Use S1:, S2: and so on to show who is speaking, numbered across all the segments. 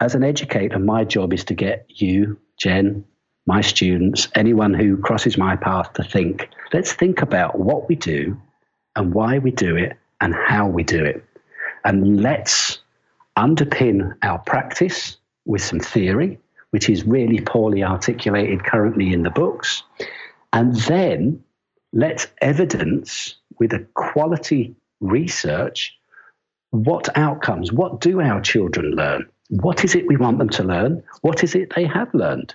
S1: as an educator, my job is to get you, Jen, my students, anyone who crosses my path to think. Let's think about what we do and why we do it and how we do it. And let's underpin our practice with some theory, which is really poorly articulated currently in the books. And then let's evidence with a quality research what outcomes, what do our children learn? What is it we want them to learn? What is it they have learned?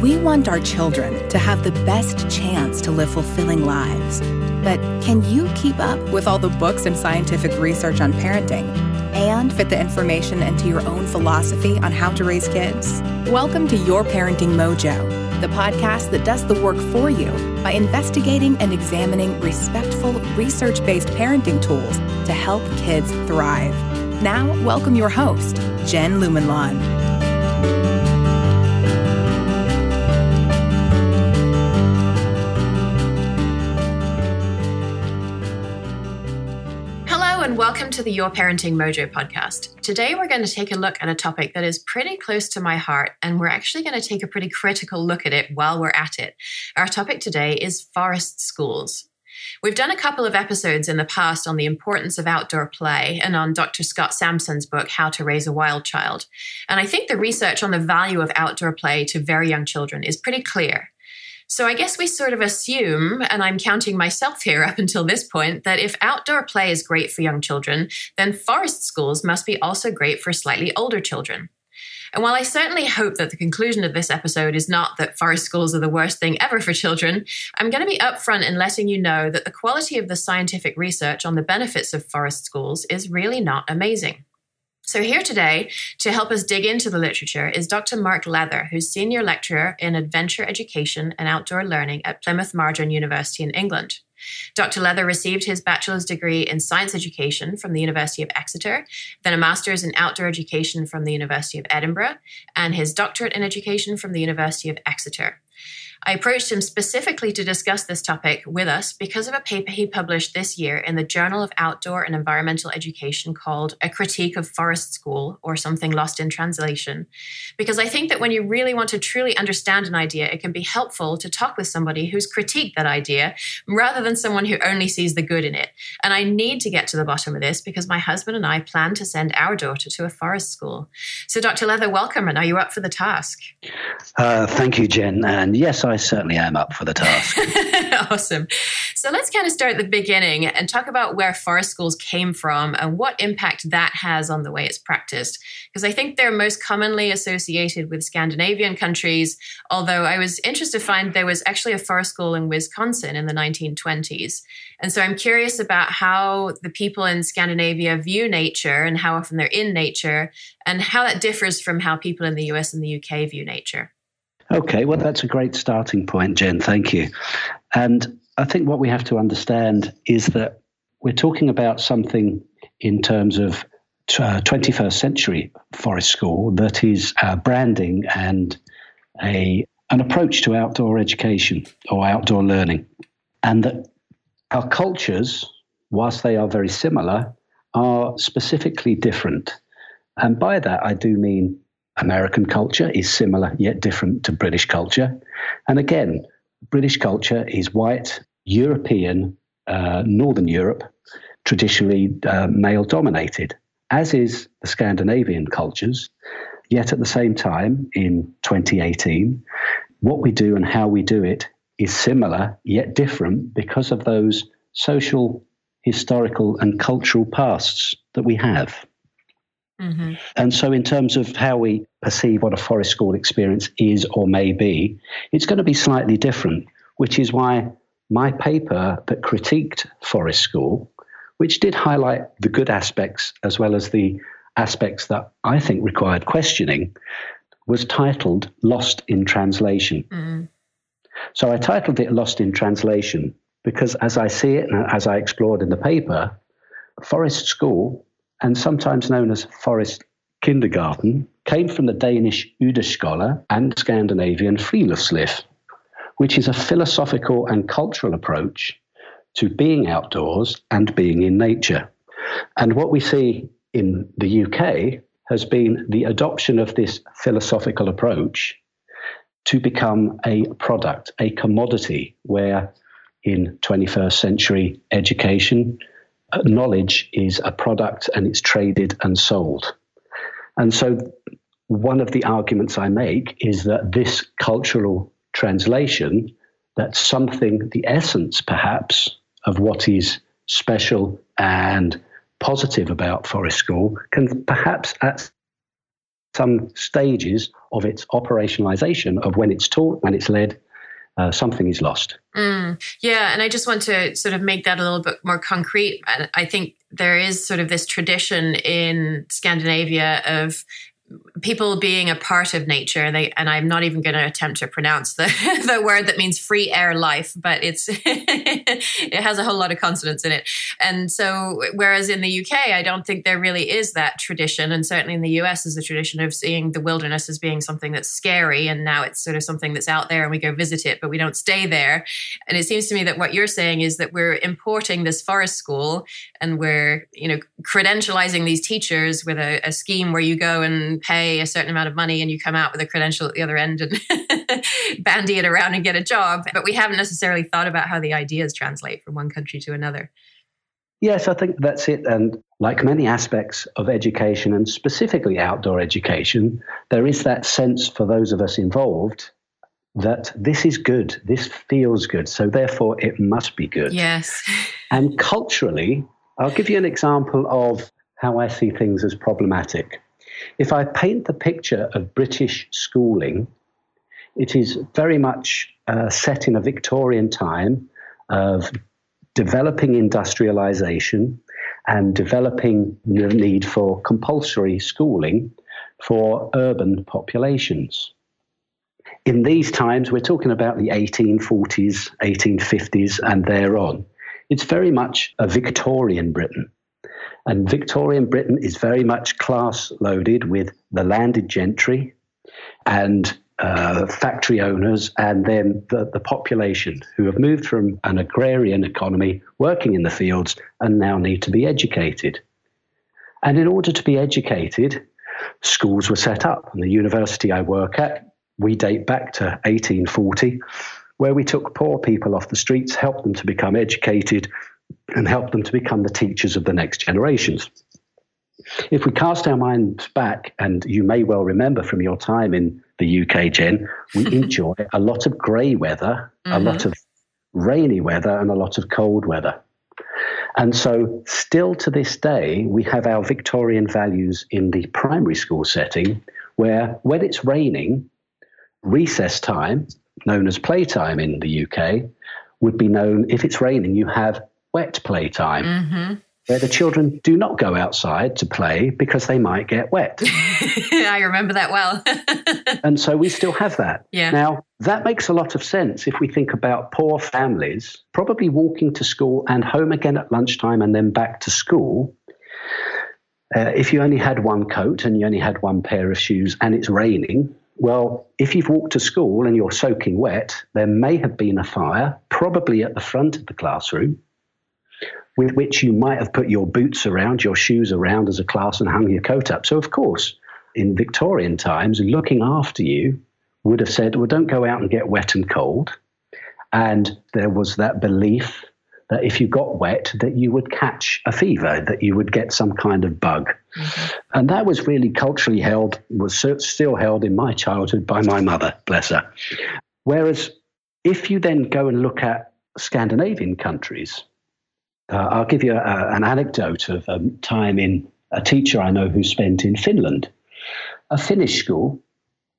S2: We want our children to have the best chance to live fulfilling lives. But can you keep up with all the books and scientific research on parenting and fit the information into your own philosophy on how to raise kids? Welcome to Your Parenting Mojo, the podcast that does the work for you by investigating and examining respectful, research based parenting tools to help kids thrive. Now, welcome your host, Jen Lumanlan.
S3: Hello, and welcome to the Your Parenting Mojo podcast. Today, we're going to take a look at a topic that is pretty close to my heart, and we're actually going to take a pretty critical look at it while we're at it. Our topic today is forest schools. We've done a couple of episodes in the past on the importance of outdoor play and on Dr. Scott Sampson's book, How to Raise a Wild Child. And I think the research on the value of outdoor play to very young children is pretty clear. So I guess we sort of assume, and I'm counting myself here up until this point, that if outdoor play is great for young children, then forest schools must be also great for slightly older children. And while I certainly hope that the conclusion of this episode is not that forest schools are the worst thing ever for children, I'm going to be upfront in letting you know that the quality of the scientific research on the benefits of forest schools is really not amazing. So, here today to help us dig into the literature is Dr. Mark Leather, who's Senior Lecturer in Adventure Education and Outdoor Learning at Plymouth Marjon University in England. Dr. Leather received his bachelor's degree in science education from the University of Exeter, then a master's in outdoor education from the University of Edinburgh, and his doctorate in education from the University of Exeter. I approached him specifically to discuss this topic with us because of a paper he published this year in the Journal of Outdoor and Environmental Education called A Critique of Forest School, or something lost in translation. Because I think that when you really want to truly understand an idea, it can be helpful to talk with somebody who's critiqued that idea rather than someone who only sees the good in it. And I need to get to the bottom of this because my husband and I plan to send our daughter to a forest school. So, Dr. Leather, welcome, and are you up for the task?
S1: Uh, thank you, Jen. And yes, I certainly am up for the task.
S3: awesome. So let's kind of start at the beginning and talk about where forest schools came from and what impact that has on the way it's practiced. Because I think they're most commonly associated with Scandinavian countries, although I was interested to find there was actually a forest school in Wisconsin in the 1920s. And so I'm curious about how the people in Scandinavia view nature and how often they're in nature and how that differs from how people in the US and the UK view nature.
S1: Okay, well, that's a great starting point, Jen. Thank you. And I think what we have to understand is that we're talking about something in terms of uh, 21st century forest school that is uh, branding and a an approach to outdoor education or outdoor learning, and that our cultures, whilst they are very similar, are specifically different. And by that, I do mean American culture is similar yet different to British culture. And again, British culture is white, European, uh, Northern Europe, traditionally uh, male dominated, as is the Scandinavian cultures. Yet at the same time, in 2018, what we do and how we do it is similar yet different because of those social, historical, and cultural pasts that we have. Mm-hmm. And so, in terms of how we perceive what a forest school experience is or may be, it's going to be slightly different, which is why my paper that critiqued forest school, which did highlight the good aspects as well as the aspects that I think required questioning, was titled Lost in Translation. Mm-hmm. So, I titled it Lost in Translation because, as I see it and as I explored in the paper, forest school and sometimes known as forest kindergarten, came from the Danish Udeskole and Scandinavian Friluftsliv, which is a philosophical and cultural approach to being outdoors and being in nature. And what we see in the UK has been the adoption of this philosophical approach to become a product, a commodity, where in 21st century education, knowledge is a product and it's traded and sold. And so, one of the arguments I make is that this cultural translation, that something, the essence perhaps of what is special and positive about Forest School, can perhaps at some stages of its operationalization of when it's taught, when it's led, uh, something is lost.
S3: Mm, yeah, and I just want to sort of make that a little bit more concrete. I think there is sort of this tradition in Scandinavia of people being a part of nature they and i'm not even going to attempt to pronounce the, the word that means free air life but it's it has a whole lot of consonants in it. And so whereas in the uk i don't think there really is that tradition and certainly in the us is a tradition of seeing the wilderness as being something that's scary and now it's sort of something that's out there and we go visit it but we don't stay there. And it seems to me that what you're saying is that we're importing this forest school and we're you know credentializing these teachers with a, a scheme where you go and pay a certain amount of money and you come out with a credential at the other end and bandy it around and get a job. But we haven't necessarily thought about how the ideas translate from one country to another.
S1: Yes, I think that's it. And like many aspects of education, and specifically outdoor education, there is that sense for those of us involved that this is good, this feels good, so therefore it must be good.
S3: Yes.
S1: and culturally, I'll give you an example of how I see things as problematic. If I paint the picture of British schooling, it is very much uh, set in a Victorian time of developing industrialization and developing the need for compulsory schooling for urban populations. In these times, we're talking about the 1840s, 1850s, and thereon. It's very much a Victorian Britain. And Victorian Britain is very much class loaded with the landed gentry and uh, factory owners and then the, the population who have moved from an agrarian economy working in the fields and now need to be educated. And in order to be educated, schools were set up. And the university I work at, we date back to 1840, where we took poor people off the streets, helped them to become educated, and help them to become the teachers of the next generations. If we cast our minds back, and you may well remember from your time in the UK, Jen, we enjoy a lot of grey weather, mm-hmm. a lot of rainy weather, and a lot of cold weather. And so, still to this day, we have our Victorian values in the primary school setting, where when it's raining, recess time, known as playtime in the UK, would be known if it's raining, you have wet playtime, mm-hmm. where the children do not go outside to play because they might get wet.
S3: I remember that well.
S1: and so we still have that.
S3: Yeah.
S1: Now, that makes a lot of sense if we think about poor families probably walking to school and home again at lunchtime and then back to school. Uh, if you only had one coat and you only had one pair of shoes and it's raining, well, if you've walked to school and you're soaking wet, there may have been a fire, probably at the front of the classroom with which you might have put your boots around, your shoes around as a class and hung your coat up. So, of course, in Victorian times, looking after you would have said, well, don't go out and get wet and cold. And there was that belief that if you got wet, that you would catch a fever, that you would get some kind of bug. Mm-hmm. And that was really culturally held, was still held in my childhood by my mother, bless her. Whereas if you then go and look at Scandinavian countries, uh, I'll give you a, an anecdote of a time in a teacher I know who spent in Finland, a Finnish school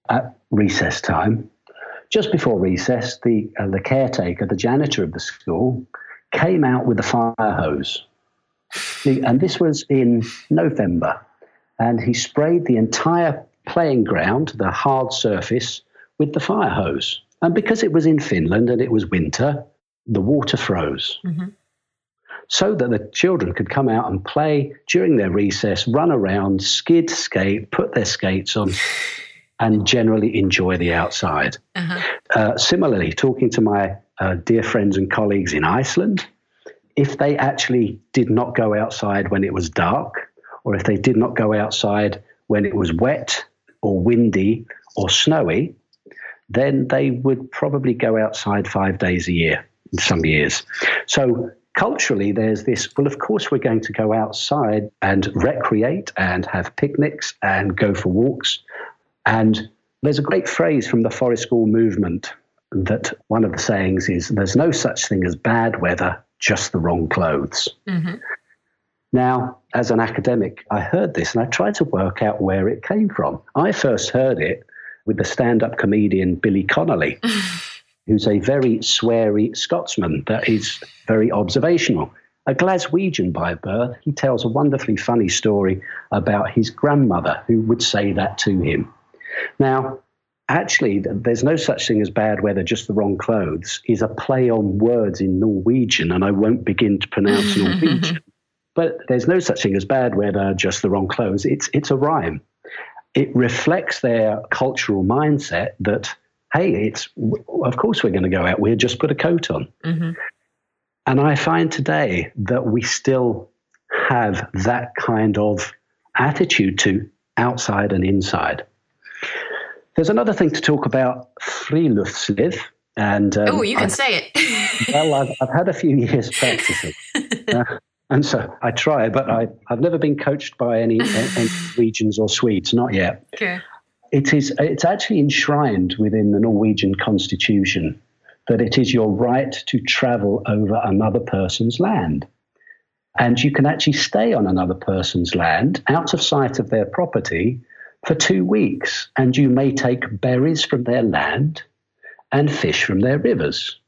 S1: at recess time. Just before recess, the uh, the caretaker, the janitor of the school, came out with a fire hose, and this was in November, and he sprayed the entire playing ground, the hard surface, with the fire hose. And because it was in Finland and it was winter, the water froze. Mm-hmm so that the children could come out and play during their recess, run around, skid, skate, put their skates on, and generally enjoy the outside. Uh-huh. Uh, similarly, talking to my uh, dear friends and colleagues in Iceland, if they actually did not go outside when it was dark, or if they did not go outside when it was wet or windy or snowy, then they would probably go outside five days a year in some years. So culturally, there's this well, of course, we're going to go outside and recreate and have picnics and go for walks. And there's a great phrase from the forest school movement that one of the sayings is there's no such thing as bad weather, just the wrong clothes. Mm-hmm. Now, as an academic, I heard this and I tried to work out where it came from. I first heard it with the stand up comedian Billy Connolly, who's a very sweary Scotsman that is very observational. A Glaswegian by birth, he tells a wonderfully funny story about his grandmother who would say that to him. Now, actually, there's no such thing as bad weather, just the wrong clothes, is a play on words in Norwegian, and I won't begin to pronounce Norwegian. But there's no such thing as bad weather, just the wrong clothes. It's, it's a rhyme. It reflects their cultural mindset that, hey, it's of course we're going to go out. We'll just put a coat on. Mm-hmm. And I find today that we still have that kind of attitude to outside and inside. There's another thing to talk about friluftsliv. And
S3: um, oh, you can I've, say
S1: it. well, I've, I've, had a few years practicing. Uh, and so I try, but I, I've never been coached by any, any Norwegians or Swedes, not yet.
S3: Okay.
S1: It is, it's actually enshrined within the Norwegian constitution that it is your right to travel over another person's land. And you can actually stay on another person's land out of sight of their property for two weeks. And you may take berries from their land and fish from their rivers.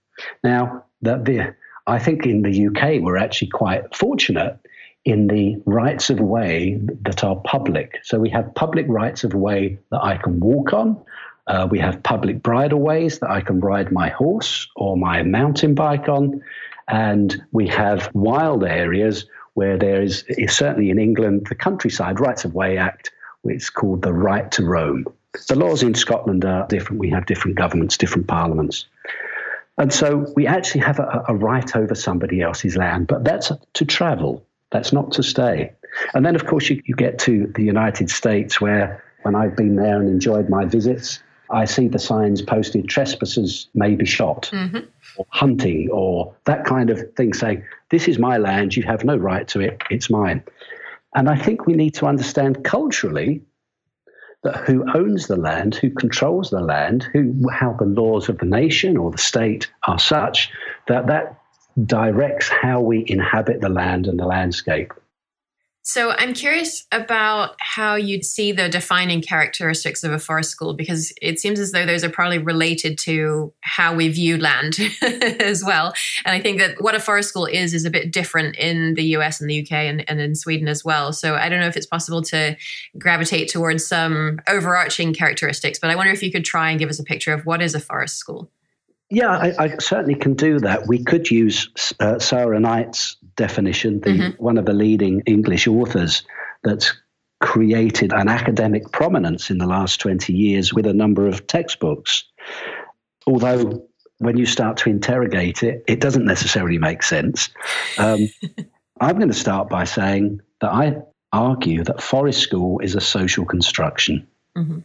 S1: Now, the, the, I think in the UK, we're actually quite fortunate in the rights of way that are public. So we have public rights of way that I can walk on. Uh, we have public bridleways that I can ride my horse or my mountain bike on. And we have wild areas where there is, certainly in England, the Countryside Rights of Way Act, which is called the right to roam. The laws in Scotland are different. We have different governments, different parliaments. And so we actually have a, a right over somebody else's land, but that's to travel, that's not to stay. And then, of course, you, you get to the United States, where when I've been there and enjoyed my visits, I see the signs posted trespassers may be shot, mm-hmm. or hunting, or that kind of thing saying, This is my land, you have no right to it, it's mine. And I think we need to understand culturally that who owns the land, who controls the land, who how the laws of the nation or the state are such that that directs how we inhabit the land and the landscape.
S3: So I'm curious about how you'd see the defining characteristics of a forest school because it seems as though those are probably related to how we view land as well. And I think that what a forest school is is a bit different in the US and the UK and, and in Sweden as well. So I don't know if it's possible to gravitate towards some overarching characteristics, but I wonder if you could try and give us a picture of what is a forest school.
S1: Yeah, I, I, certainly can do that. We could use uh, Sara Knight's definition, the, mm-hmm. one of the leading English authors that's created an academic prominence in the last 20 years with a number of textbooks. Although, when you start to interrogate it, it doesn't necessarily make sense. Um, I'm going to start by saying that I argue that forest school is a social construction. Mm-hmm.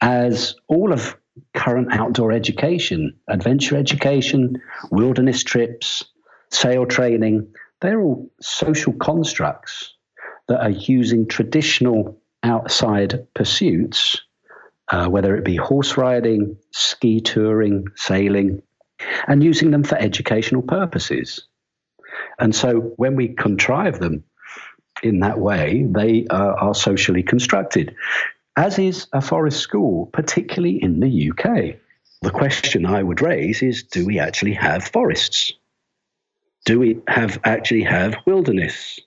S1: As all of current outdoor education, adventure education, wilderness trips, sail training, they're all social constructs that are using traditional outside pursuits, uh, whether it be horse riding, ski touring, sailing, and using them for educational purposes. And so when we contrive them in that way, they uh, are socially constructed as is a forest school, particularly in the UK. The question I would raise is do we actually have forests? Do we have actually have wilderness?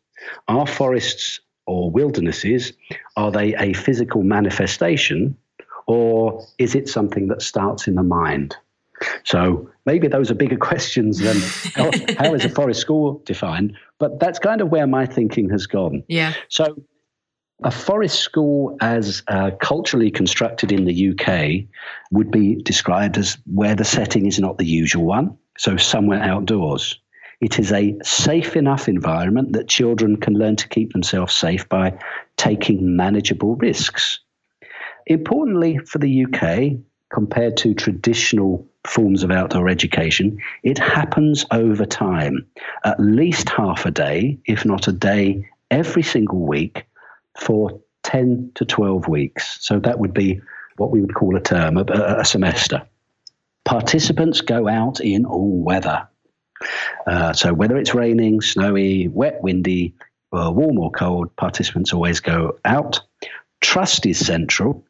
S1: Are forests or wildernesses are they a physical manifestation or is it something that starts in the mind? So maybe those are bigger questions than how, how is a forest school defined, but that's kind of where my thinking has gone.
S3: Yeah.
S1: So a forest school, as uh, culturally constructed in the UK, would be described as where the setting is not the usual one, so somewhere outdoors. It is a safe enough environment that children can learn to keep themselves safe by taking manageable risks. Importantly for the UK, compared to traditional forms of outdoor education, it happens over time, at least half a day, if not a day, every single week for 10 to 12 weeks. So that would be what we would call a term, a, a semester. Participants go out in all weather. Uh, so whether it's raining, snowy, wet, windy, uh, warm or cold, participants always go out. Trust is central.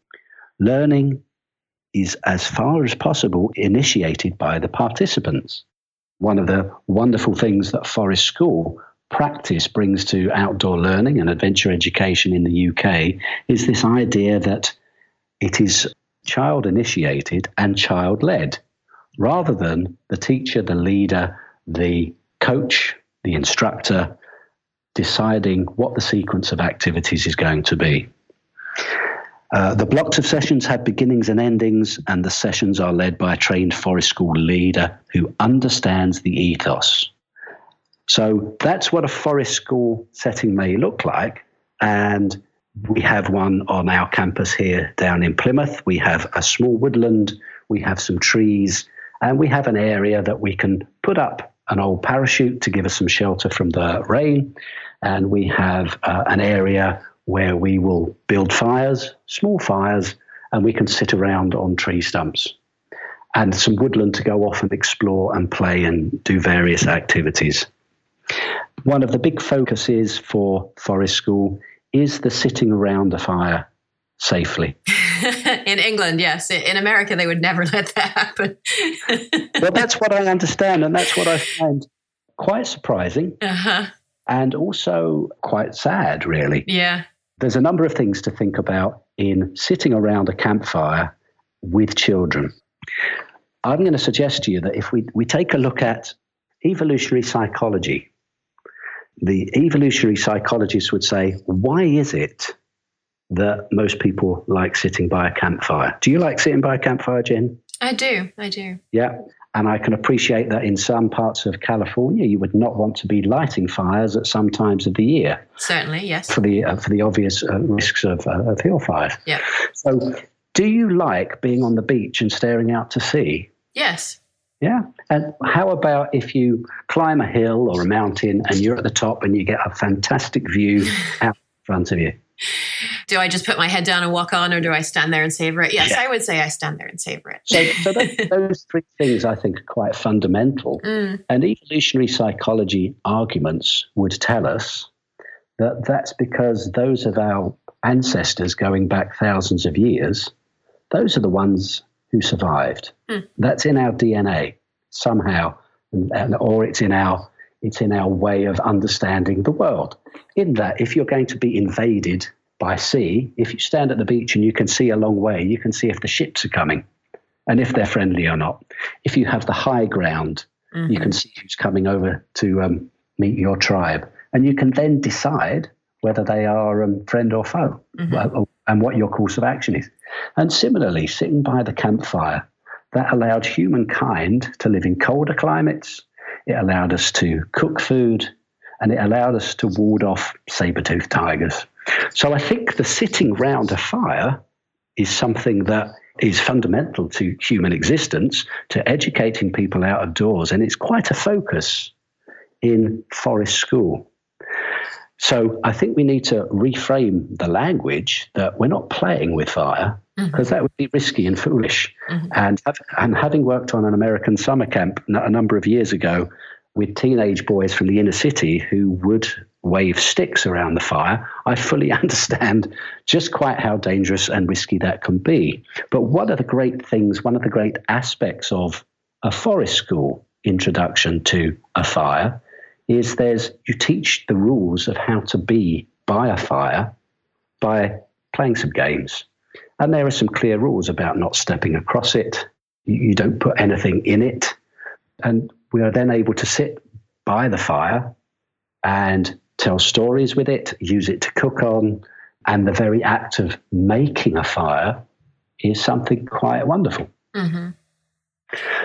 S1: Learning is as far as possible initiated by the participants. One of the wonderful things that Forest School practice brings to outdoor learning and adventure education in the UK is this idea that it is child initiated and child led rather than the teacher, the leader, the coach, the instructor deciding what the sequence of activities is going to be. Uh, the blocks of sessions have beginnings and endings, and the sessions are led by a trained forest school leader who understands the ethos. So that's what a forest school setting may look like. And we have one on our campus here down in Plymouth. We have a small woodland, we have some trees, and we have an area that we can put up an old parachute to give us some shelter from the rain. And we have uh, an area where we will build fires, small fires, and we can sit around on tree stumps. And some woodland to go off and explore and play and do various activities. One of the big focuses for Forest School is the sitting around a fire safely.
S3: in England, yes. In America, they would never let that happen.
S1: well, that's what I understand, and that's what I find quite surprising. Uh-huh. And also quite sad, really.
S3: Yeah.
S1: There's a number of things to think about in sitting around a campfire with children. I'm going to suggest to you that if we, we take a look at evolutionary psychology, the evolutionary psychologists would say, why is it that most people like sitting by a campfire? Do you like sitting by a campfire, Jen?
S3: I do. I do.
S1: Yeah. And I can appreciate that in some parts of California, you would not want to be lighting fires at some times of the year.
S3: Certainly, yes.
S1: For the uh, for the obvious uh, risks of, uh, of hill fires.
S3: Yeah.
S1: So, do you like being on the beach and staring out to sea?
S3: Yes.
S1: Yeah. And how about if you climb a hill or a mountain and you're at the top and you get a fantastic view out in front of you?
S3: do I just put my head down and walk on, or do I stand there and savor it? Yes, yeah. I would say I stand there and savor it.
S1: So, so those, those, three things I think are quite fundamental. Mm. And evolutionary psychology arguments would tell us that that's because those of our ancestors going back thousands of years, those are the ones who survived. Mm. That's in our DNA somehow, and, or it's in our it's in our way of understanding the world. In that, if you're going to be invaded by sea, if you stand at the beach and you can see a long way, you can see if the ships are coming and if they're friendly or not. If you have the high ground, mm-hmm. you can see who's coming over to um, meet your tribe. And you can then decide whether they are um, friend or foe mm-hmm. and what your course of action is. And similarly, sitting by the campfire, that allowed humankind to live in colder climates. It allowed us to cook food and it allowed us to ward off saber toothed tigers. So I think the sitting round a fire is something that is fundamental to human existence, to educating people out of doors, and it's quite a focus in Forest School. So I think we need to reframe the language that we're not playing with fire because mm-hmm. that would be risky and foolish. Mm-hmm. And, and having worked on an American summer camp a number of years ago with teenage boys from the inner city who would wave sticks around the fire, I fully understand just quite how dangerous and risky that can be. But one of the great things, one of the great aspects of a forest school introduction to a fire is there's you teach the rules of how to be by a fire by playing some games. And there are some clear rules about not stepping across it. You don't put anything in it. And we are then able to sit by the fire and tell stories with it, use it to cook on, and the very act of making a fire is something quite wonderful. Mm-hmm.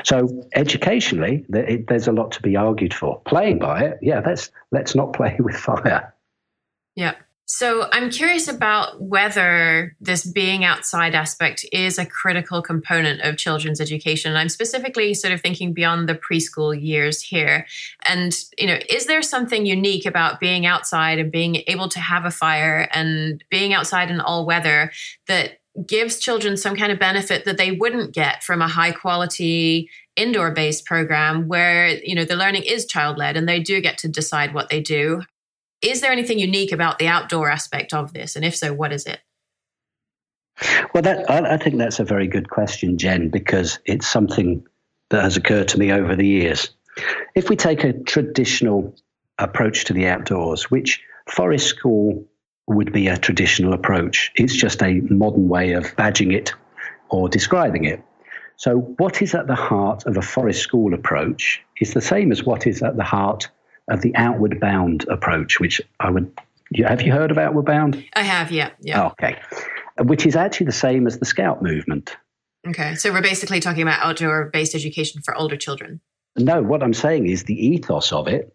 S1: So educationally, there's a lot to be argued for. Playing by it, yeah, let's let's not play with fire.
S3: Yeah. So I'm curious about whether this being outside aspect is a critical component of children's education. I'm specifically sort of thinking beyond the preschool years here. And, you know, is there something unique about being outside and being able to have a fire and being outside in all weather that gives children some kind of benefit that they wouldn't get from a high quality indoor based program where, you know, the learning is child led and they do get to decide what they do? Is there anything unique about the outdoor aspect of this? And if so, what is it?
S1: Well, that, I, I think that's a very good question, Jen, because it's something that has occurred to me over the years. If we take a traditional approach to the outdoors, which forest school would be a traditional approach, it's just a modern way of badging it or describing it. So, what is at the heart of a forest school approach is the same as what is at the heart of the outward bound approach, which I would. Have you heard of outward bound?
S3: I have, yeah, yeah.
S1: Oh, okay, which is actually the same as the Scout movement.
S3: Okay, so we're basically talking about outdoor-based education for older children.
S1: No, what I'm saying is the ethos of it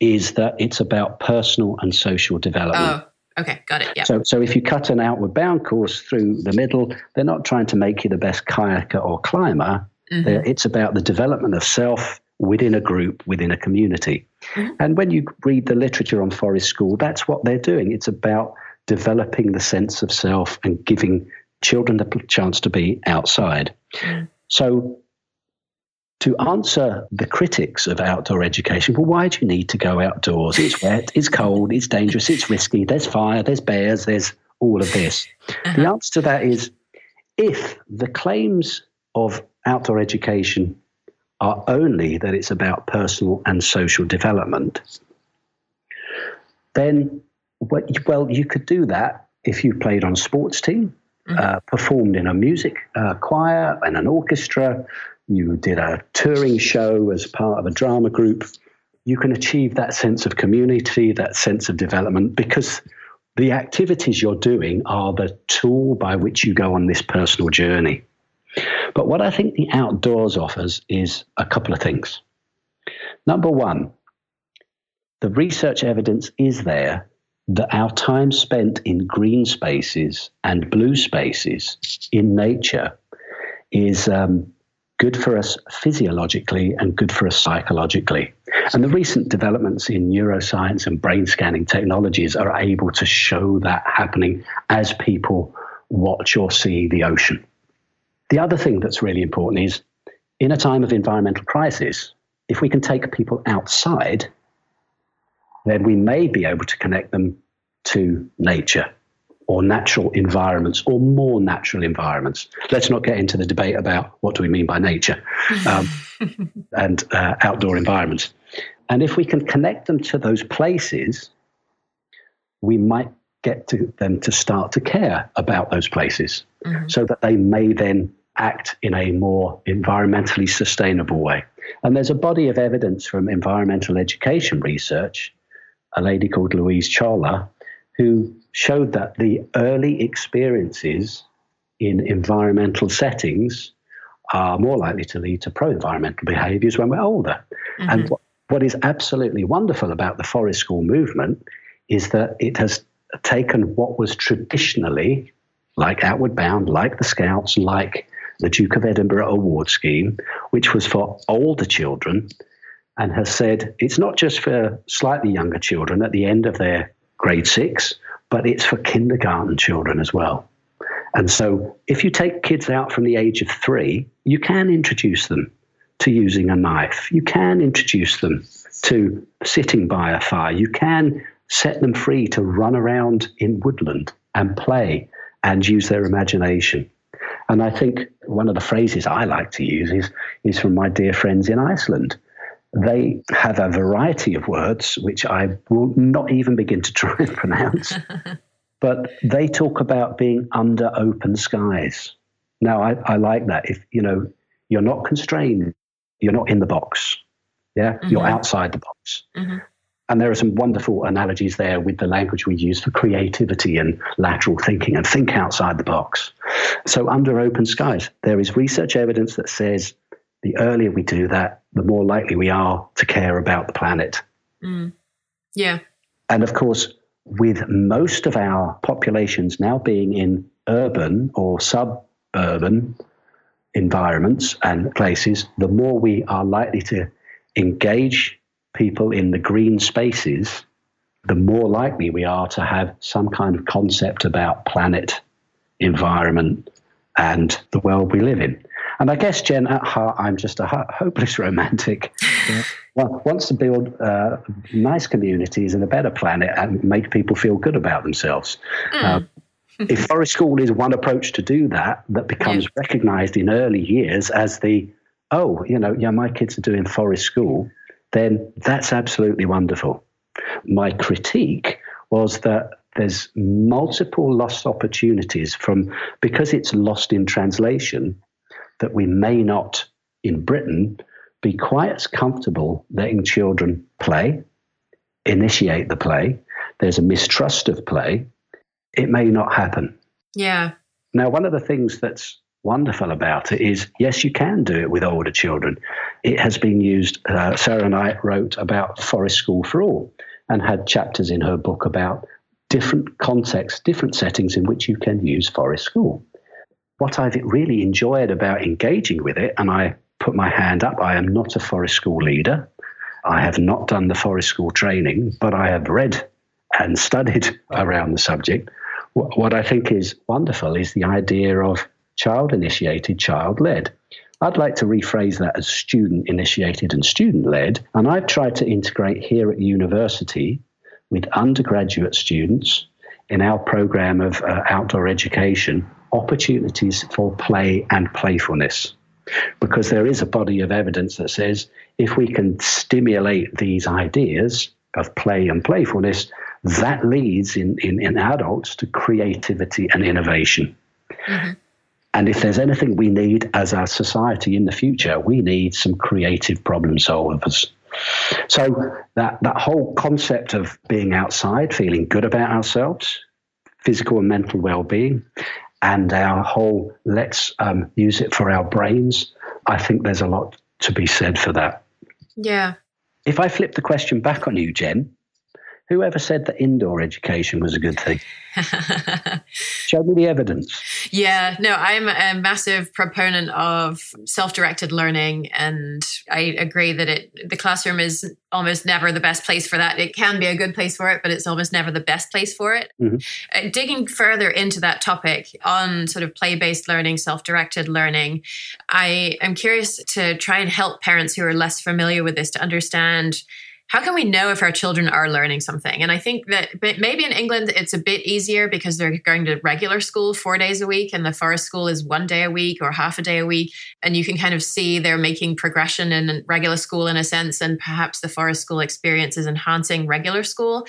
S1: is that it's about personal and social development.
S3: Oh, okay, got it. Yeah.
S1: So, so if you cut an outward bound course through the middle, they're not trying to make you the best kayaker or climber. Mm-hmm. It's about the development of self within a group, within a community. And when you read the literature on Forest School, that's what they're doing. It's about developing the sense of self and giving children the chance to be outside. Mm-hmm. So, to answer the critics of outdoor education, well, why do you need to go outdoors? It's wet, it's cold, it's dangerous, it's risky, there's fire, there's bears, there's all of this. Uh-huh. The answer to that is if the claims of outdoor education are only that it's about personal and social development, then well, you could do that if you played on a sports team, mm-hmm. uh, performed in a music uh, choir and an orchestra, you did a touring show as part of a drama group. You can achieve that sense of community, that sense of development, because the activities you're doing are the tool by which you go on this personal journey. But what I think the outdoors offers is a couple of things. Number one, the research evidence is there that our time spent in green spaces and blue spaces in nature is um, good for us physiologically and good for us psychologically. And the recent developments in neuroscience and brain scanning technologies are able to show that happening as people watch or see the ocean. The other thing that's really important is in a time of environmental crisis, if we can take people outside, then we may be able to connect them to nature or natural environments or more natural environments. Let's not get into the debate about what do we mean by nature um, and uh, outdoor environments. And if we can connect them to those places, we might get to them to start to care about those places mm-hmm. so that they may then act in a more environmentally sustainable way. And there's a body of evidence from environmental education research, a lady called Louise Chawla, who showed that the early experiences in environmental settings are more likely to lead to pro environmental behaviors when we're older. Mm-hmm. And what, what is absolutely wonderful about the forest school movement is that it has taken what was traditionally like Outward Bound, like the Scouts, like the Duke of Edinburgh Award Scheme, which was for older children, and has said it's not just for slightly younger children at the end of their grade six, but it's for kindergarten children as well. And so if you take kids out from the age of three, you can introduce them to using a knife. You can introduce them to sitting by a fire. You can set them free to run around in woodland and play and use their imagination. And I think one of the phrases I like to use is, is from my dear friends in Iceland. They have a variety of words which I will not even begin to try and pronounce, but they talk about being under open skies. Now, I, I like that. If you know, you're not constrained, you're not in the box. Yeah, mm-hmm. you're outside the box. Mm-hmm. And there are some wonderful analogies there with the language we use for creativity and lateral thinking and think outside the box. So, under open skies, there is research evidence that says the earlier we do that, the more likely we are to care about the planet.
S3: Mm. Yeah.
S1: And of course, with most of our populations now being in urban or suburban environments and places, the more we are likely to engage people in the green spaces, the more likely we are to have some kind of concept about planet, environment, and the world we live in. And I guess, Jen, at heart, I'm just a hopeless romantic. well, wants to build uh, nice communities and a better planet and make people feel good about themselves. Mm. Uh, if forest school is one approach to do that, that becomes yeah. recognized in early years as the, oh, you know, yeah, my kids are doing forest school, then that's absolutely wonderful. My critique was that there's multiple lost opportunities from because it's lost in translation that we may not in Britain be quite as comfortable letting children play, initiate the play. There's a mistrust of play. It may not happen.
S3: Yeah.
S1: Now, one of the things that's wonderful about it is yes, you can do it with older children. It has been used. Uh, Sara and I wrote about Forest School for All and had chapters in her book about different contexts, different settings in which you can use Forest School. What I've really enjoyed about engaging with it, and I put my hand up, I am not a Forest School leader. I have not done the Forest School training, but I have read and studied around the subject. What I think is wonderful is the idea of child initiated, child led. I'd like to rephrase that as student initiated and student led. And I've tried to integrate here at university with undergraduate students in our program of uh, outdoor education opportunities for play and playfulness. Because there is a body of evidence that says if we can stimulate these ideas of play and playfulness, that leads in, in, in adults to creativity and innovation. Mm-hmm. And if there's anything we need as a society in the future, we need some creative problem solvers. So that that whole concept of being outside, feeling good about ourselves, physical and mental well-being, and our whole let's um, use it for our brains. I think there's a lot to be said for that.
S3: Yeah.
S1: If I flip the question back on you, Jen, Whoever said that indoor education was a good thing? Show me the evidence.
S3: Yeah, no, I'm a massive proponent of self-directed learning, and I agree that it the classroom is almost never the best place for that. It can be a good place for it, but it's almost never the best place for it. Mm-hmm. Uh, digging further into that topic on sort of play-based learning, self-directed learning, I am curious to try and help parents who are less familiar with this to understand how can we know if our children are learning something? And I think that maybe in England it's a bit easier because they're going to regular school four days a week and the forest school is one day a week or half a day a week. And you can kind of see they're making progression in regular school in a sense. And perhaps the forest school experience is enhancing regular school.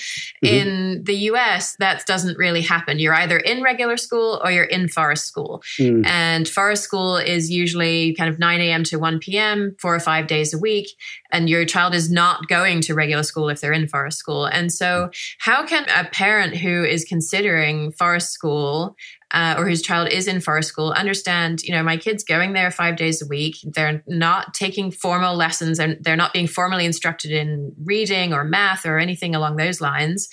S3: Mm-hmm. In the US, that doesn't really happen. You're either in regular school or you're in forest school. Mm. And forest school is usually kind of 9 a.m. to 1 p.m., four or five days a week. And your child is not going to regular school if they're in forest school. And so, how can a parent who is considering forest school uh, or whose child is in forest school understand, you know, my kid's going there five days a week. They're not taking formal lessons and they're not being formally instructed in reading or math or anything along those lines.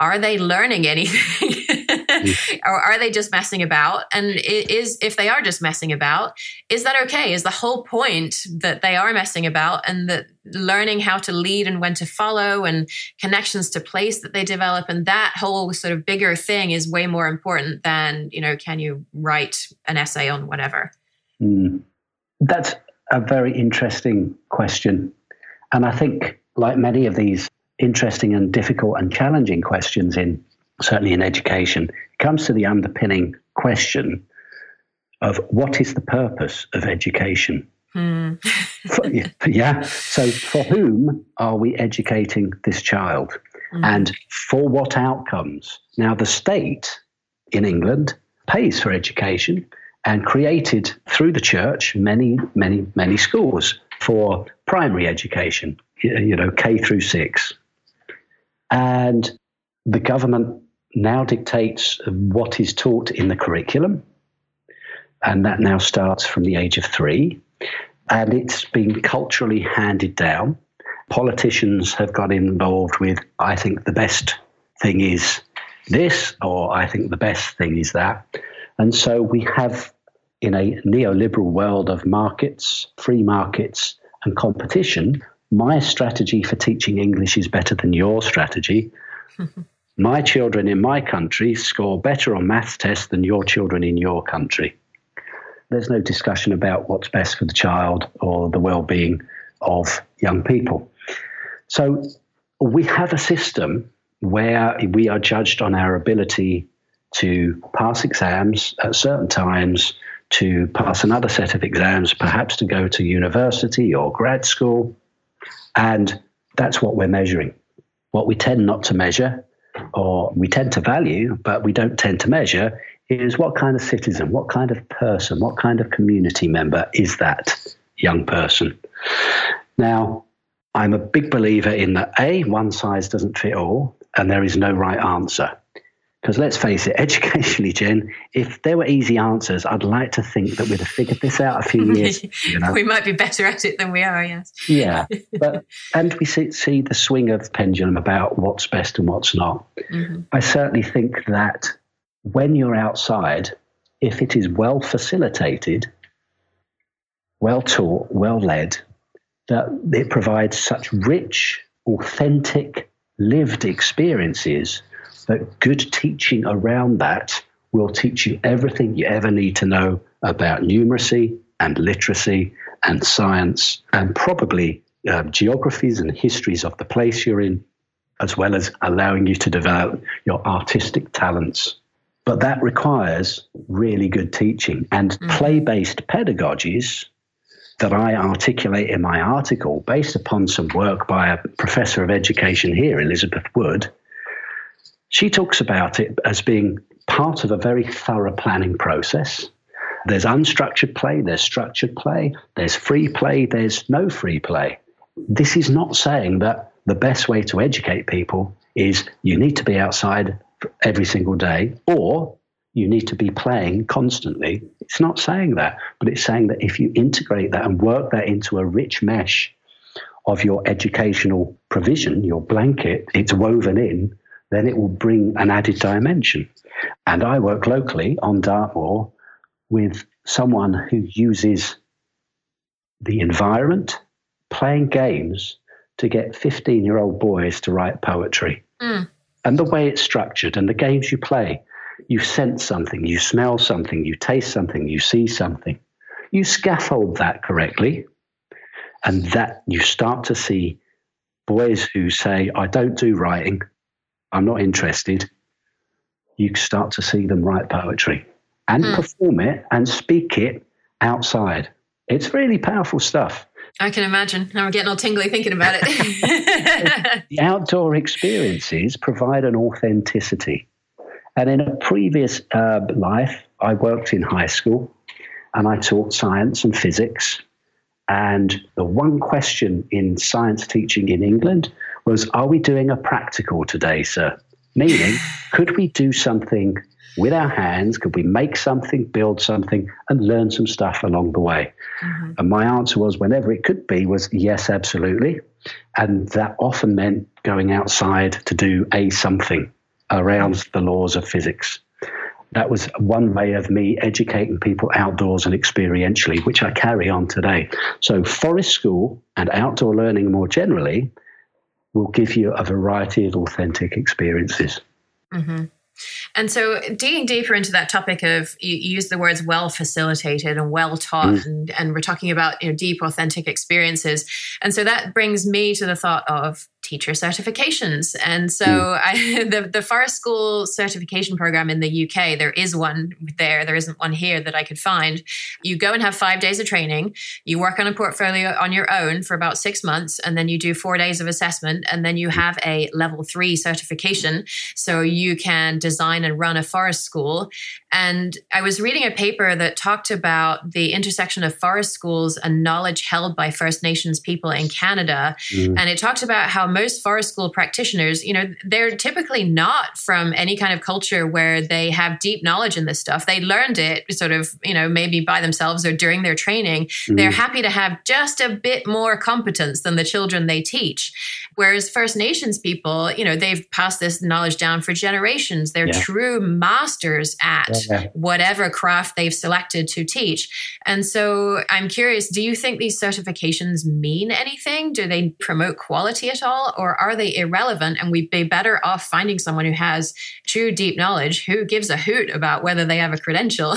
S3: Are they learning anything? or are they just messing about? And is if they are just messing about, is that okay? Is the whole point that they are messing about and that learning how to lead and when to follow and connections to place that they develop and that whole sort of bigger thing is way more important than you know can you write an essay on whatever
S1: mm. that's a very interesting question and i think like many of these interesting and difficult and challenging questions in certainly in education comes to the underpinning question of what is the purpose of education? Hmm. for, yeah. So, for whom are we educating this child? Mm. And for what outcomes? Now, the state in England pays for education and created through the church many, many, many schools for primary education, you know, K through six. And the government now dictates what is taught in the curriculum, and that now starts from the age of three. and it's been culturally handed down. Politicians have got involved with, I think the best thing is this, or I think the best thing is that. And so we have, in a neoliberal world of markets, free markets, and competition, my strategy for teaching English is better than your strategy. my children in my country score better on maths tests than your children in your country. There's no discussion about what's best for the child or the well being of young people. So we have a system where we are judged on our ability to pass exams at certain times, to pass another set of exams, perhaps to go to university or grad school. And that's what we're measuring. What we tend not to measure, or we tend to value, but we don't tend to measure, is what kind of citizen, what kind of person, what kind of community member is that young person. Now, I'm a big believer in that A, one size doesn't fit all, and there is no right answer. Because let's face it, educationally, Jen, if there were easy answers, I'd like to think that we'd have figured this out a few years.
S3: You know? we might be better at it than we are, yes.
S1: yeah, but and we see, see the swing of the pendulum about what's best and what's not. Mm-hmm. I certainly think that when you're outside, if it is well facilitated, well taught, well led, that it provides such rich, authentic, lived experiences that good teaching around that will teach you everything you ever need to know about numeracy and literacy and science and probably uh, geographies and histories of the place you're in, as well as allowing you to develop your artistic talents. But that requires really good teaching and mm-hmm. play based pedagogies that I articulate in my article, based upon some work by a professor of education here, Elizabeth Wood, she talks about it as being part of a very thorough planning process. There's unstructured play, there's structured play, there's free play, there's no free play. This is not saying that the best way to educate people is you need to be outside every single day or you need to be playing constantly. It's not saying that, but it's saying that if you integrate that and work that into a rich mesh of your educational provision, your blanket, it's woven in, then it will bring an added dimension. And I work locally on Dartmoor with someone who uses the environment, playing games, to get 15 year old boys to write poetry. Mm. And the way it's structured and the games you play, you sense something, you smell something, you taste something, you see something. You scaffold that correctly, and that you start to see boys who say, I don't do writing, I'm not interested. You start to see them write poetry and mm. perform it and speak it outside. It's really powerful stuff.
S3: I can imagine. I'm getting all tingly thinking about it.
S1: the outdoor experiences provide an authenticity. And in a previous uh, life, I worked in high school and I taught science and physics. And the one question in science teaching in England was Are we doing a practical today, sir? Meaning, could we do something with our hands? Could we make something, build something, and learn some stuff along the way? Mm-hmm. And my answer was, whenever it could be, was yes, absolutely. And that often meant going outside to do a something around the laws of physics. That was one way of me educating people outdoors and experientially, which I carry on today. So, forest school and outdoor learning more generally will give you a variety of authentic experiences.
S3: Mm-hmm. And so, digging deeper into that topic of you use the words well facilitated and well taught, mm. and, and we're talking about you know deep, authentic experiences. And so that brings me to the thought of teacher certifications. And so mm. I, the, the Forest School certification program in the UK, there is one there. There isn't one here that I could find. You go and have five days of training. You work on a portfolio on your own for about six months, and then you do four days of assessment, and then you have a level three certification. So you can design and run a forest school. And I was reading a paper that talked about the intersection of forest schools and knowledge held by First Nations people in Canada. Mm. And it talked about how most forest school practitioners, you know, they're typically not from any kind of culture where they have deep knowledge in this stuff. They learned it sort of, you know, maybe by themselves or during their training. Mm. They're happy to have just a bit more competence than the children they teach. Whereas First Nations people, you know, they've passed this knowledge down for generations. They're yeah. true masters at yeah. whatever craft they've selected to teach. And so I'm curious, do you think these certifications mean anything? Do they promote quality at all? Or are they irrelevant and we'd be better off finding someone who has true deep knowledge who gives a hoot about whether they have a credential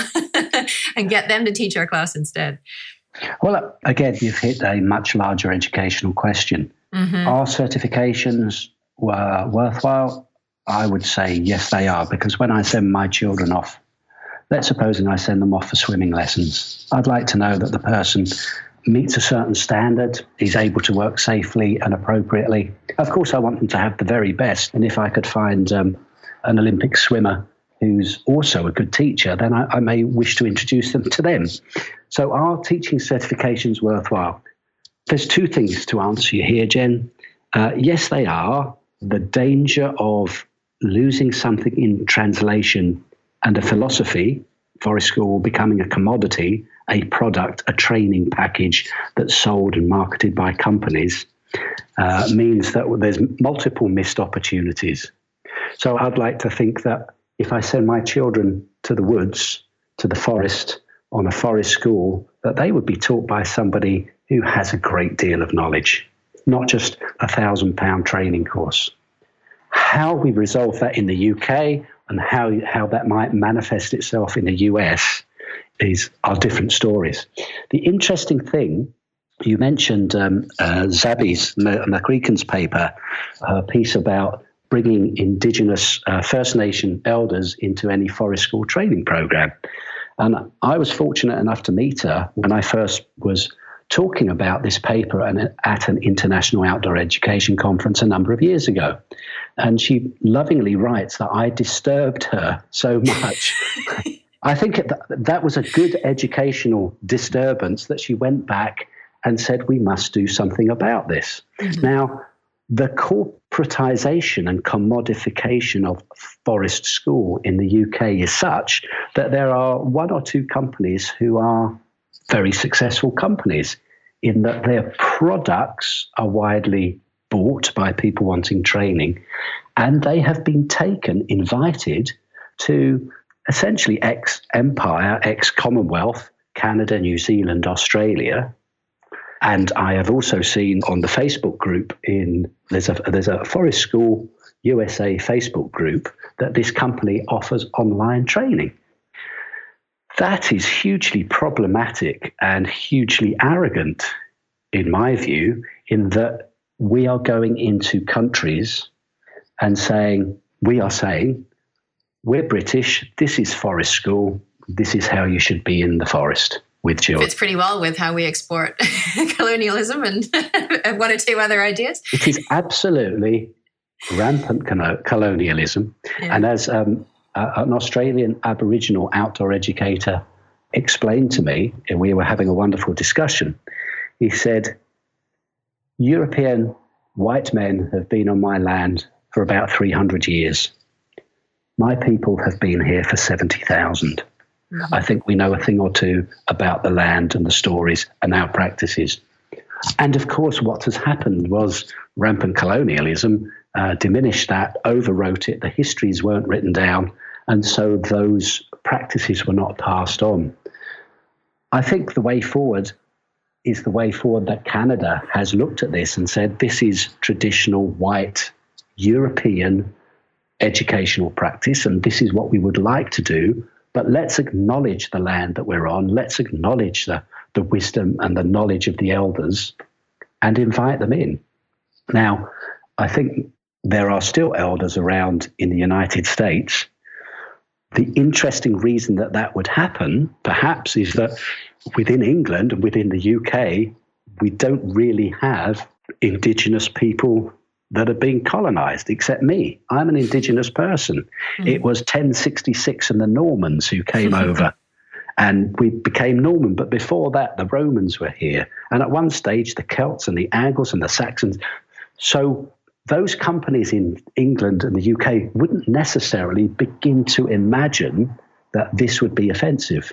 S3: and get them to teach our class instead?
S1: Well, again, you've hit a much larger educational question. Mm-hmm. Are certifications were worthwhile? I would say yes, they are, because when I send my children off, let's supposing I send them off for swimming lessons, I'd like to know that the person meets a certain standard, is able to work safely and appropriately. Of course, I want them to have the very best. And if I could find um, an Olympic swimmer who's also a good teacher, then I, I, may wish to introduce them to them. So, are teaching certifications worthwhile? There's two things to answer you here, Jen. Uh, yes, they are. The danger of losing something in translation and a philosophy, forest school becoming a commodity, a product, a training package that's sold and marketed by companies, uh, means that there's multiple missed opportunities. So I'd like to think that if I send my children to the woods, to the forest, on a forest school, that they would be taught by somebody who has a great deal of knowledge, not just a thousand pound training course. How we resolve that in the UK and how, how that might manifest itself in the US is are different stories. The interesting thing you mentioned um, uh, Zabe's MacEachren's paper, a piece about bringing Indigenous uh, First Nation elders into any forest school training program. And I was fortunate enough to meet her when I first was talking about this paper at an international outdoor education conference a number of years ago. And she lovingly writes that I disturbed her so much. I think that was a good educational disturbance that she went back and said, we must do something about this. Mm-hmm. Now, the corporatization and commodification of forest school in the UK is such that there are one or two companies who are very successful companies in that their products are widely bought by people wanting training and they have been taken, invited to essentially ex empire, ex Commonwealth, Canada, New Zealand, Australia. And I have also seen on the Facebook group in there's a there's a Forest School USA Facebook group that this company offers online training. That is hugely problematic and hugely arrogant, in my view, in that we are going into countries and saying, we are saying we're British. This is forest school. This is how you should be in the forest with children.
S3: Fits pretty well with how we export colonialism and one or two other ideas.
S1: It is absolutely rampant colonialism. Yeah. And as um, an Australian Aboriginal outdoor educator explained to me, and we were having a wonderful discussion, he said, European white men have been on my land for about 300 years. My people have been here for 70,000. Mm-hmm. I think we know a thing or two about the land and the stories and our practices. And of course, what has happened was rampant colonialism uh, diminished that, overwrote it, the histories weren't written down, and so those practices were not passed on. I think the way forward is the way forward that Canada has looked at this and said this is traditional white European educational practice, and this is what we would like to do. But let's acknowledge the land that we're on. Let's acknowledge the, the wisdom and the knowledge of the elders and invite them in. Now, I think there are still elders around in the United States. The interesting reason that that would happen, perhaps, is that within England and within the UK, we don't really have Indigenous people that are being colonized, except me. I'm an indigenous person. Mm. It was 1066 and the Normans who came over and we became Norman. But before that, the Romans were here. And at one stage, the Celts and the Angles and the Saxons. So those companies in England and the UK wouldn't necessarily begin to imagine that this would be offensive.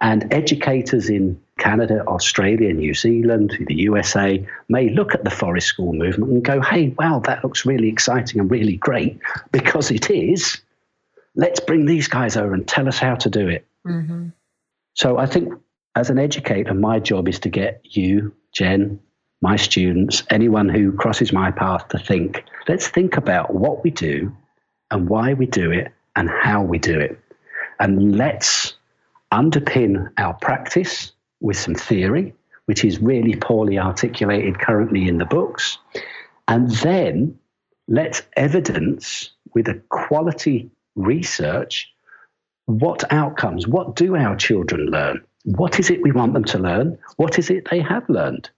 S1: And educators in Canada, Australia, New Zealand, the USA may look at the forest school movement and go, hey, wow, that looks really exciting and really great because it is. Let's bring these guys over and tell us how to do it. Mm-hmm. So I think as an educator, my job is to get you, Jen, my students, anyone who crosses my path to think, let's think about what we do and why we do it and how we do it. And let's underpin our practice with some theory, which is really poorly articulated currently in the books. And then let's evidence with a quality research what outcomes, what do our children learn? What is it we want them to learn? What is it they have learned?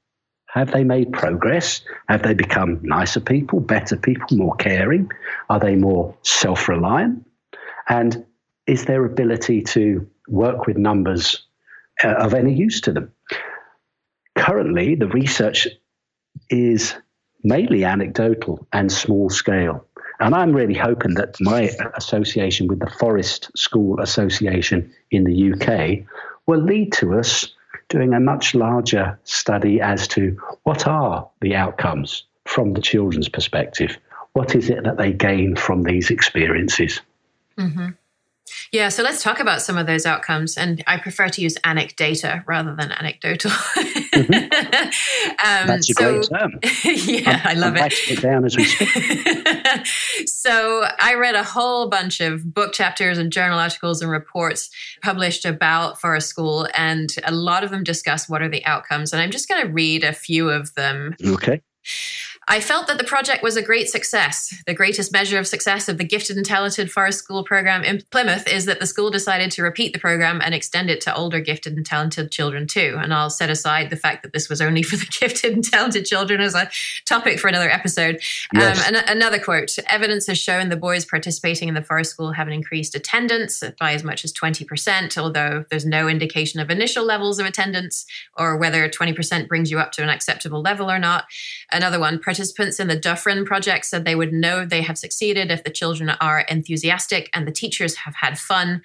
S1: Have they made progress? Have they become nicer people, better people, more caring? Are they more self reliant? And is their ability to work with numbers uh, of any use to them? Currently, the research is mainly anecdotal and small scale. And I'm really hoping that my association with the Forest School Association in the UK will lead to us doing a much larger study as to what are the outcomes from the children's perspective. What is it that they gain from these experiences?
S3: Mm-hmm. Yeah, so let's talk about some of those outcomes. And I prefer to use anecdata rather than anecdotal.
S1: Mm-hmm. um, That's a so, great term.
S3: yeah, I'm, i love
S1: I'm
S3: it.
S1: it down as we speak.
S3: so I read a whole bunch of book chapters and journal articles and reports published about Forest School, and a lot of them discuss what are the outcomes. And I'm just going to read a few of them.
S1: Okay.
S3: I felt that the project was a great success. The greatest measure of success of the Gifted and Talented Forest School program in Plymouth is that the school decided to repeat the program and extend it to older gifted and talented children too. And I'll set aside the fact that this was only for the gifted and talented children as a topic for another episode. Yes. Um, and another quote Evidence has shown the boys participating in the Forest School have an increased attendance by as much as 20%, although there's no indication of initial levels of attendance or whether 20% brings you up to an acceptable level or not. Another one, participants in the Dufferin project said they would know they have succeeded if the children are enthusiastic and the teachers have had fun.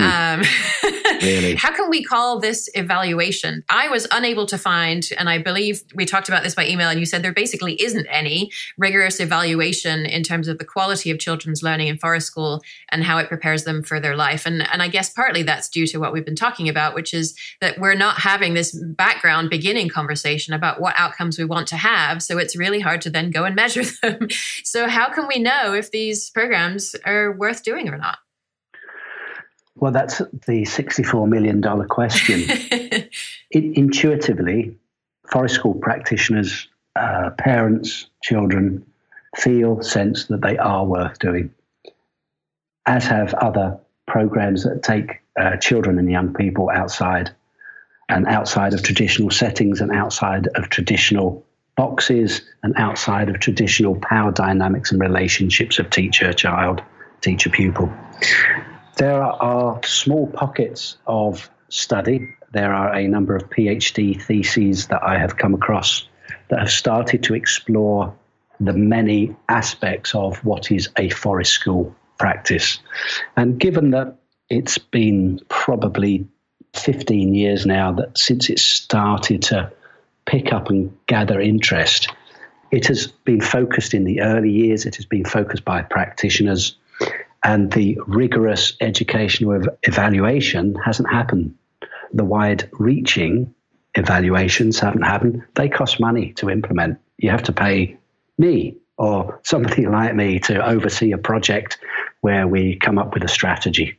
S3: Mm. Um, really? How can we call this evaluation? I was unable to find, and I believe we talked about this by email, and you said there basically isn't any rigorous evaluation in terms of the quality of children's learning in forest school and how it prepares them for their life. And, and I guess partly that's due to what we've been talking about, which is that we're not having this background beginning conversation about what outcomes we want to have. So it's really hard hard to then go and measure them. so, how can we know if these programs are worth doing or not?
S1: Well, that's the $64 million question. it, intuitively, forest school practitioners, uh, parents, children feel, sense that they are worth doing, as have other programs that take uh, children and young people outside and outside of traditional settings and outside of traditional boxes and outside of traditional power dynamics and relationships of teacher child, teacher pupil. There are small pockets of study. There are a number of PhD theses that I have come across that have started to explore the many aspects of what is a forest school practice. And given that it's been probably 15 years now that since it started to pick up and gather interest. It has been focused in the early years, it has been focused by practitioners, and the rigorous educational evaluation hasn't happened. The wide reaching evaluations haven't happened. They cost money to implement. You have to pay me or somebody like me to oversee a project where we come up with a strategy.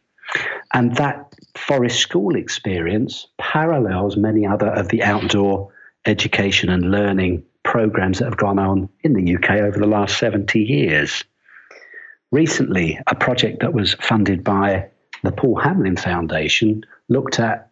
S1: And that forest school experience parallels many other of the outdoor education and learning programs that have gone on in the UK over the last 70 years. Recently, a project that was funded by the Paul Hamlyn Foundation looked at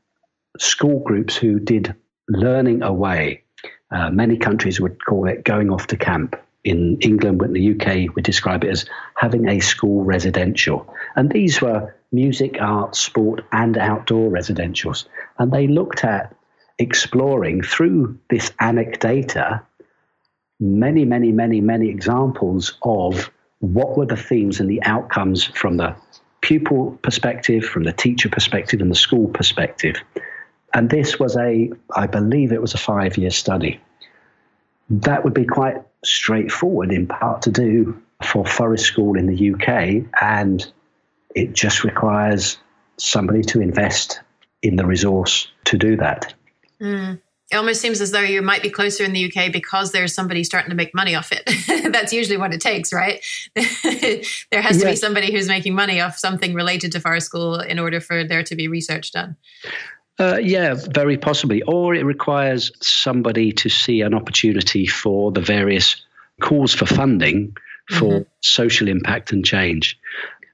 S1: school groups who did learning away. Uh, many countries would call it going off to camp. In England, in the UK, we describe it as having a school residential. And these were music, art, sport, and outdoor residentials. And they looked at exploring through this anecdata many, many, many, many examples of what were the themes and the outcomes from the pupil perspective, from the teacher perspective, and the school perspective. And this was a, I believe it was a five year study. That would be quite straightforward in part to do for Forest School in the UK, and it just requires somebody to invest in the resource to do that.
S3: Mm. It almost seems as though you might be closer in the UK because there's somebody starting to make money off it. That's usually what it takes, right? there has to be somebody who's making money off something related to Forest School in order for there to be research done.
S1: Uh, yeah, very possibly. Or it requires somebody to see an opportunity for the various calls for funding for mm-hmm. social impact and change.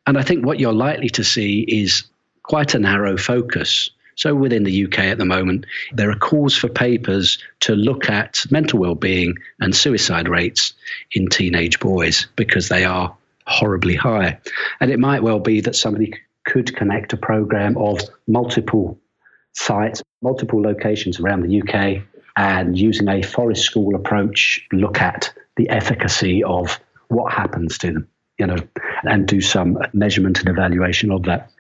S1: And I think what you're likely to see is quite a narrow focus. So within the UK at the moment, there are calls for papers to look at mental well-being and suicide rates in teenage boys because they are horribly high. And it might well be that somebody could connect a program of multiple sites, multiple locations around the UK, and using a forest school approach, look at the efficacy of what happens to them, you know, and do some measurement and evaluation of that.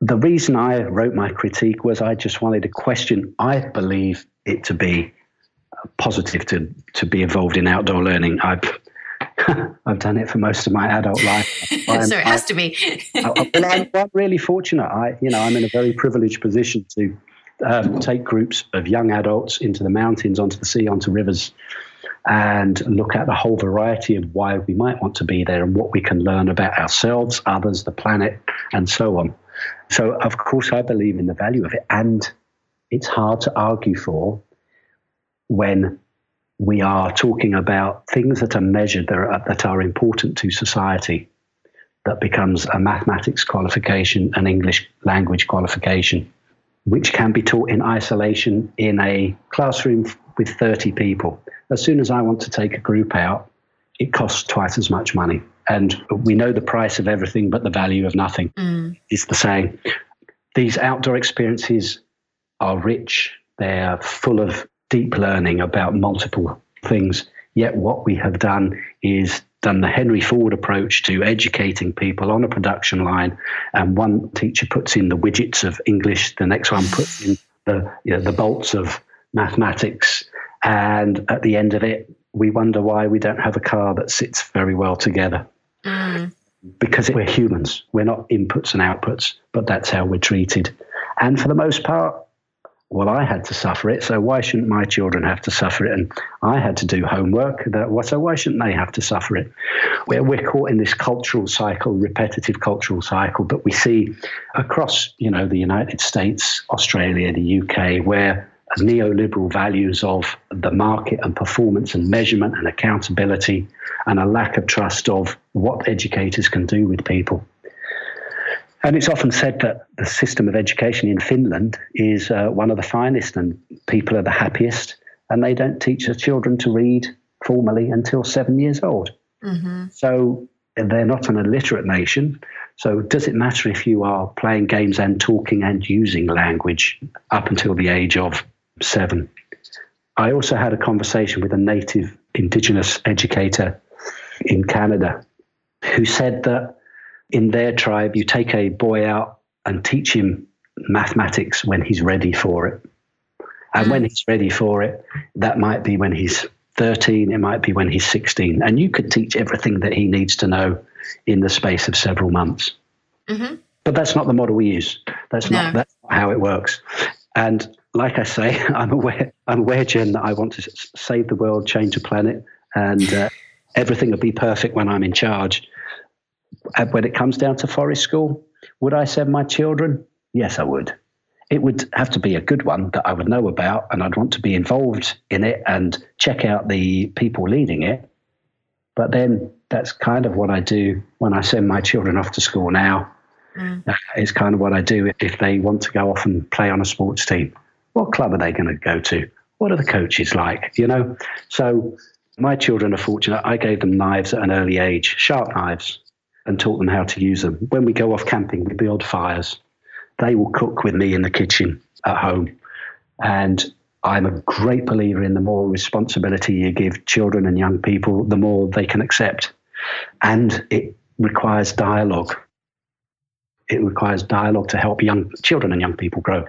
S1: The reason I wrote my critique was I just wanted to question. I believe it to be positive to to be involved in outdoor learning. I've I've done it for most of my adult life.
S3: so it has I, to be.
S1: I, I'm, I'm, really fortunate. I, you know, I'm in a very privileged position to um, take groups of young adults into the mountains, onto the sea, onto rivers, and look at the whole variety of why we might want to be there and what we can learn about ourselves, others, the planet, and so on. So, of course, I believe in the value of it. And it's hard to argue for when we are talking about things that are measured that are, that are important to society, that becomes a mathematics qualification, an English language qualification, which can be taught in isolation in a classroom with 30 people. As soon as I want to take a group out, it costs twice as much money. And we know the price of everything, but the value of nothing mm. is the same. These outdoor experiences are rich, they're full of deep learning about multiple things. Yet, what we have done is done the Henry Ford approach to educating people on a production line. And one teacher puts in the widgets of English, the next one puts in the, you know, the bolts of mathematics. And at the end of it, we wonder why we don't have a car that sits very well together. Because we're humans, we're not inputs and outputs, but that's how we're treated. And for the most part, well, I had to suffer it, so why shouldn't my children have to suffer it? And I had to do homework, so why shouldn't they have to suffer it? We're, we're caught in this cultural cycle, repetitive cultural cycle but we see across, you know, the United States, Australia, the UK, where neoliberal values of the market and performance and measurement and accountability and a lack of trust of what educators can do with people. And it's often said that the system of education in Finland is uh, one of the finest and people are the happiest, and they don't teach their children to read formally until seven years old. Mm-hmm. So they're not an illiterate nation. So, does it matter if you are playing games and talking and using language up until the age of seven. I also had a conversation with a native Indigenous educator in Canada who said that in their tribe, you take a boy out and teach him mathematics when he's ready for it. And when he's ready for it, that might be when he's 13, it might be when he's 16. And you could teach everything that he needs to know in the space of several months. Mm-hmm. But that's not the model we use. That's no. not that's not how it works. And like I say, I'm aware, I'm aware, Jen, that I want to save the world, change the planet, and uh, everything will be perfect when I'm in charge. Uh, when it comes down to forest school, would I send my children? Yes, I would. It would have to be a good one that I would know about, and I'd want to be involved in it and check out the people leading it. But then that's kind of what I do when I send my children off to school now. Mm. It's kind of what I do if they want to go off and play on a sports team. What club are they going to go to? What are the coaches like? You know? So my children are fortunate. I gave them knives at an early age, sharp knives, and taught them how to use them. When we go off camping, we build fires. They will cook with me in the kitchen at home. And I'm a great believer in the more responsibility you give children and young people, the more they can accept. And it requires dialogue. It requires dialogue to help young children and young people grow.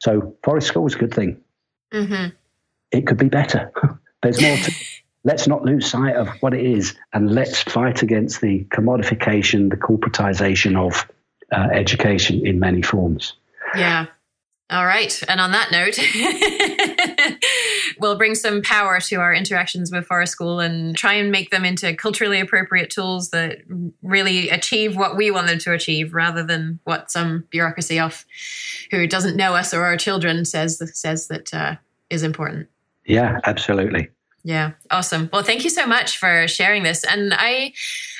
S1: So, forest school is a good thing. Mm-hmm. It could be better. There's more to. let's not lose sight of what it is and let's fight against the commodification, the corporatization of uh, education in many forms.
S3: Yeah. All right. And on that note, we'll bring some power to our interactions with Forest School and try and make them into culturally appropriate tools that really achieve what we want them to achieve rather than what some bureaucracy off who doesn't know us or our children says says that uh, is important.
S1: Yeah, absolutely.
S3: Yeah, awesome. Well, thank you so much for sharing this. And I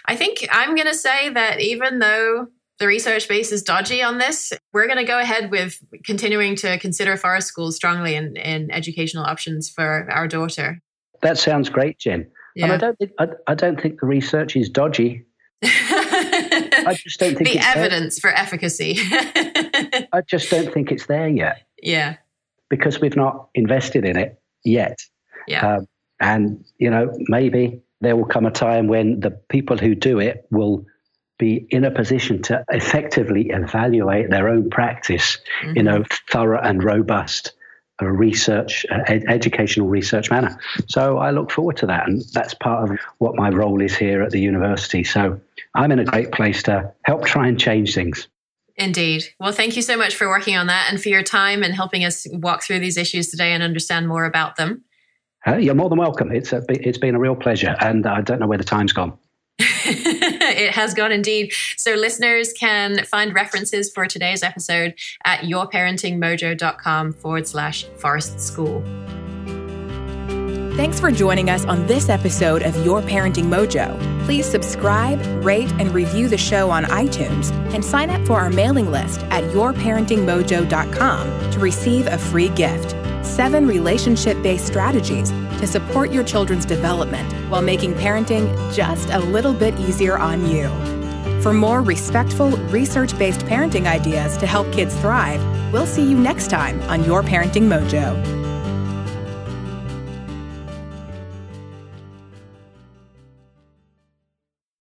S3: I think I'm going to say that even though the research base is dodgy on this. We're going to go ahead with continuing to consider forest schools strongly in, in educational options for our daughter.
S1: That sounds great, Jen. Yeah. And I don't think I, I don't think the research is dodgy.
S3: I just don't think the evidence there. for efficacy.
S1: I just don't think it's there yet.
S3: Yeah,
S1: because we've not invested in it yet.
S3: Yeah, um,
S1: and you know maybe there will come a time when the people who do it will be in a position to effectively evaluate their own practice mm-hmm. in a thorough and robust uh, research, uh, ed- educational research manner. So I look forward to that. And that's part of what my role is here at the university. So I'm in a great place to help try and change things.
S3: Indeed. Well, thank you so much for working on that and for your time and helping us walk through these issues today and understand more about them.
S1: Uh, you're more than welcome. It's, a, it's been a real pleasure. And I don't know where the time's gone.
S3: it has gone indeed. So listeners can find references for today's episode at yourparentingmojo.com forward slash forest school.
S2: Thanks for joining us on this episode of Your Parenting Mojo. Please subscribe, rate, and review the show on iTunes and sign up for our mailing list at yourparentingmojo.com to receive a free gift seven relationship based strategies to support your children's development while making parenting just a little bit easier on you. For more respectful, research based parenting ideas to help kids thrive, we'll see you next time on Your Parenting Mojo.